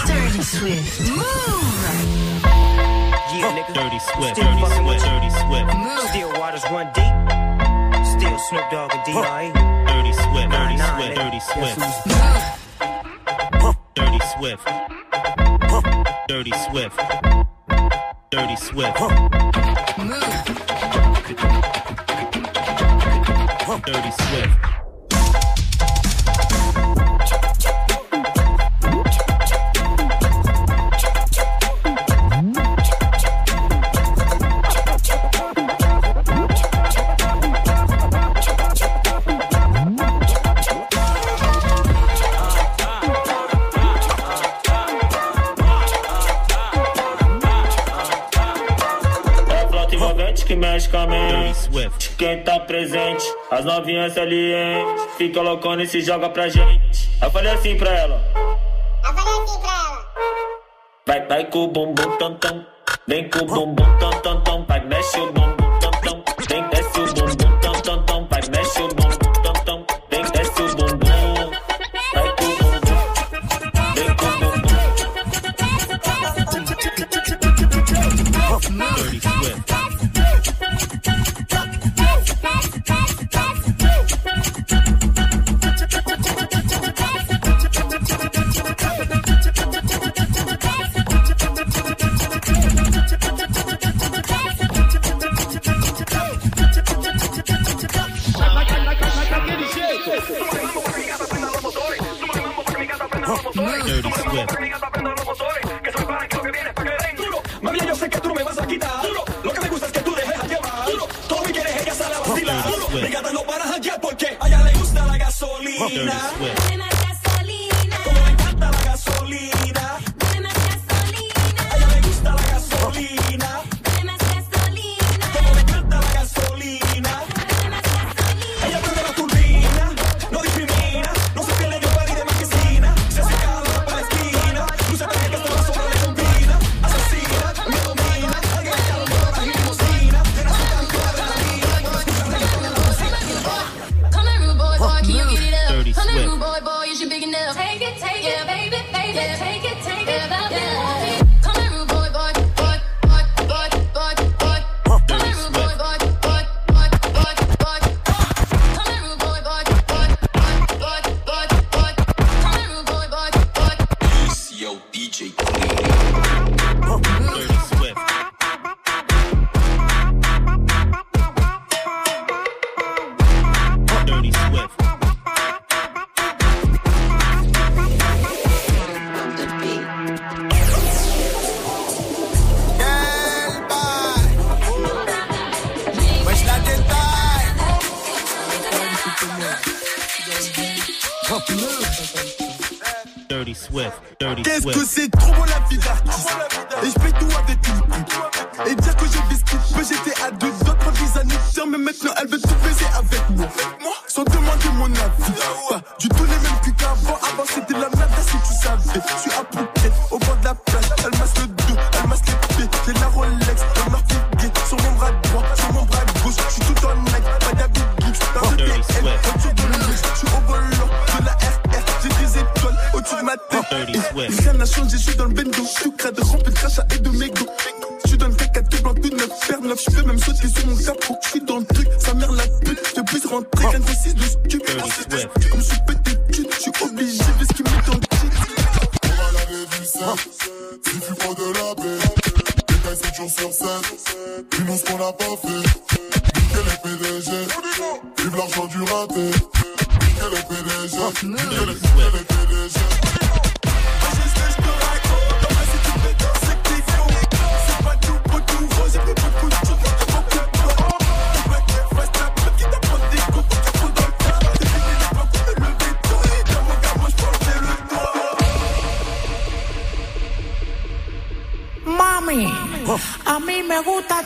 Dirty Swift. Move! Yeah, nigga. Dirty Swift. Still Dirty Swift. Dirty Swift. Move. Still waters run deep. Still Snoop Dogg and D.I. Dirty Swift. Dirty Swift. Dirty Swift. Dirty Swift. Dirty Swift. Dirty Swift. Move. Dirty Swift. Quem tá presente, as novinhas ali, hein? Fica loucona e se joga pra gente. Eu falei assim pra ela. Eu falei assim pra ela. Vai, vai com o bumbum tam tam. Vem com o bumbum tam tam tam. Vai, mexe o bumbum. web. Mami, yo sé que tú me vas a quitar. Lo que me gusta es que tú dejes a llevar. Todo mi quieres ella sale a vacilar. Mi gata no paras allá porque a ella le gusta la gasolina. Parce que c'est trop beau la et de mégots. Tu donnes quelqu'un qui blanc tout neuf, perd neuf. J'peux même sauter sur mon cerveau. J'suis dans le truc, sa mère la pute. Je puisse rentrer, ah. 56 de euh, stup. Comme je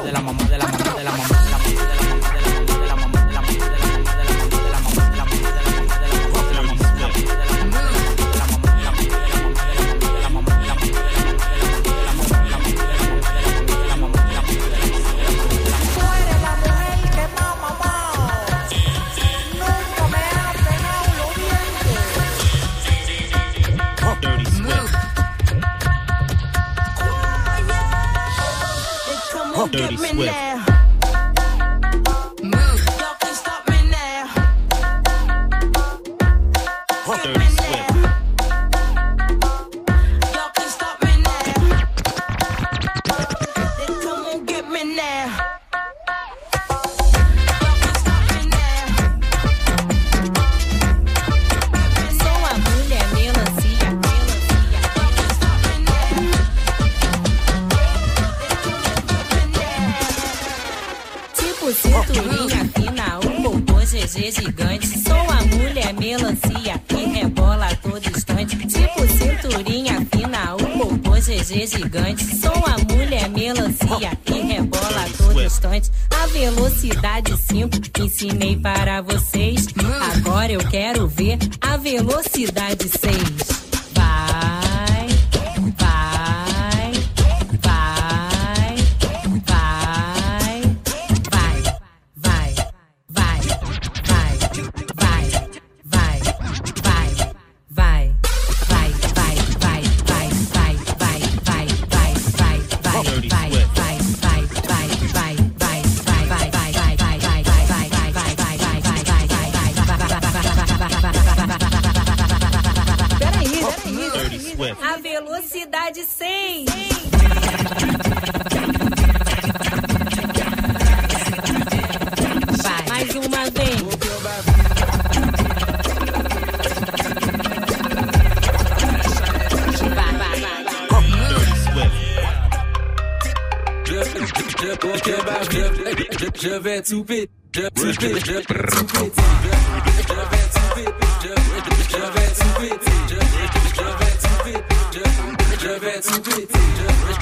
de la mamá de la Dirty Swift. CG gigante. Sou a mulher melancia que rebola todo instante. A velocidade 5 ensinei para vocês. Agora eu quero ver a velocidade 6. je vais tout péter. Je vais tout péter. Je vais tout péter. Je vais tout péter. Je vais tout péter. Je vais tout péter. Je vais tout péter.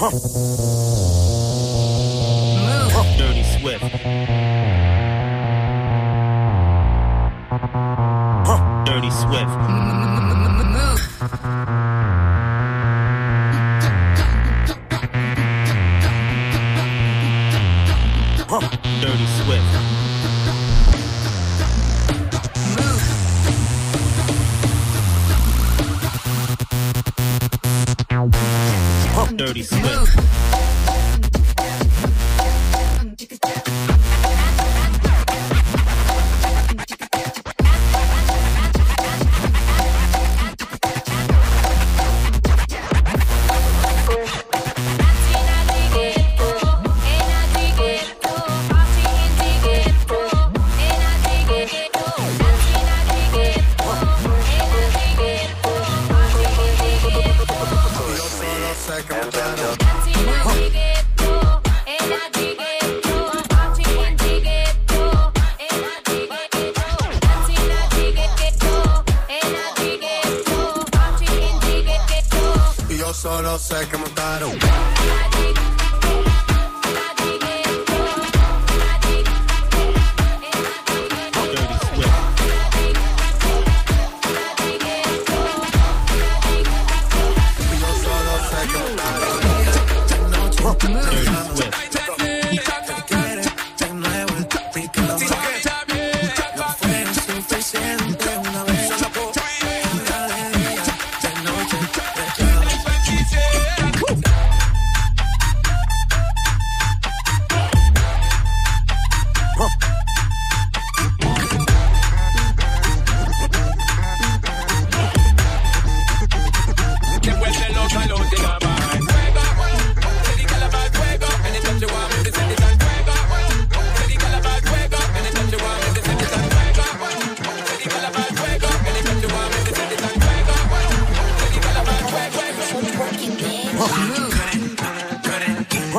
Huh. dirty swift.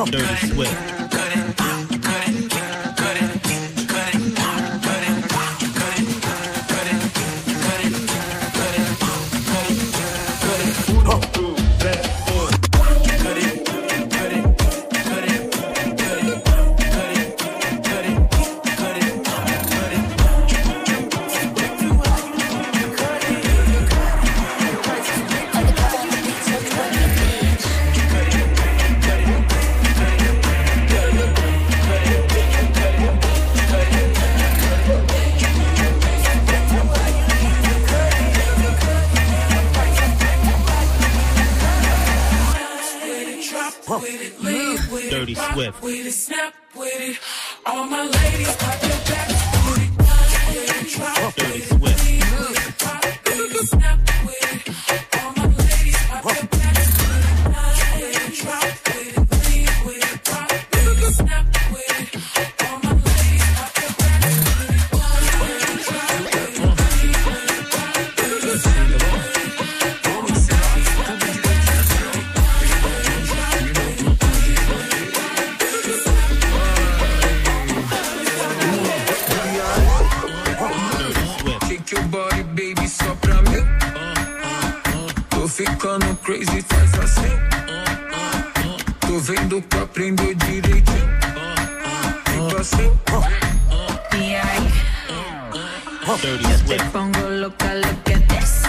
Dirty Swift. Dirty Swift. with it, snap with it. All my ladies, pop your back with it. With it, drop Dirty Swift. pop with it, snap Dirty eu te pongo louca, look at this.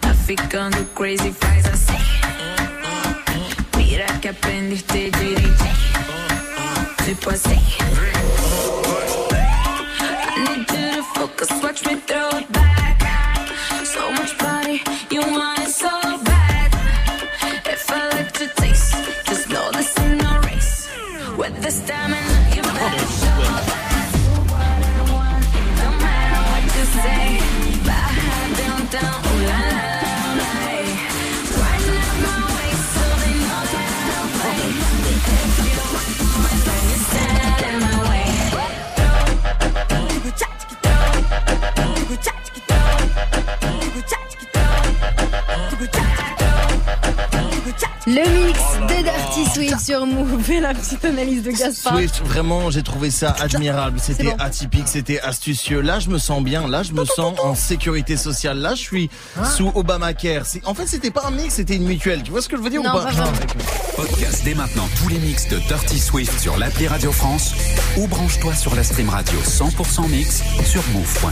Tá ficando crazy, faz assim. Mira que aprendeste direitinho. Tipo assim. I need you to focus, watch me throw it back. So much body, you want it so bad. If I let you taste, just know this ain't no race. With the stamina, you better show that. Say, Le mix de Dirty Swift sur Move et la petite analyse de Gaspard. Swift, vraiment, j'ai trouvé ça admirable. C'était bon. atypique, c'était astucieux. Là, je me sens bien. Là, je me sens en sécurité sociale. Là, je suis Hein sous Obamacare. En fait, c'était pas un mix, c'était une mutuelle. Tu vois ce que je veux dire Non, ou pas? pas vraiment. Podcast dès maintenant tous les mix de Dirty Swift sur l'appli Radio France ou branche-toi sur la stream radio 100% mix sur move.fr.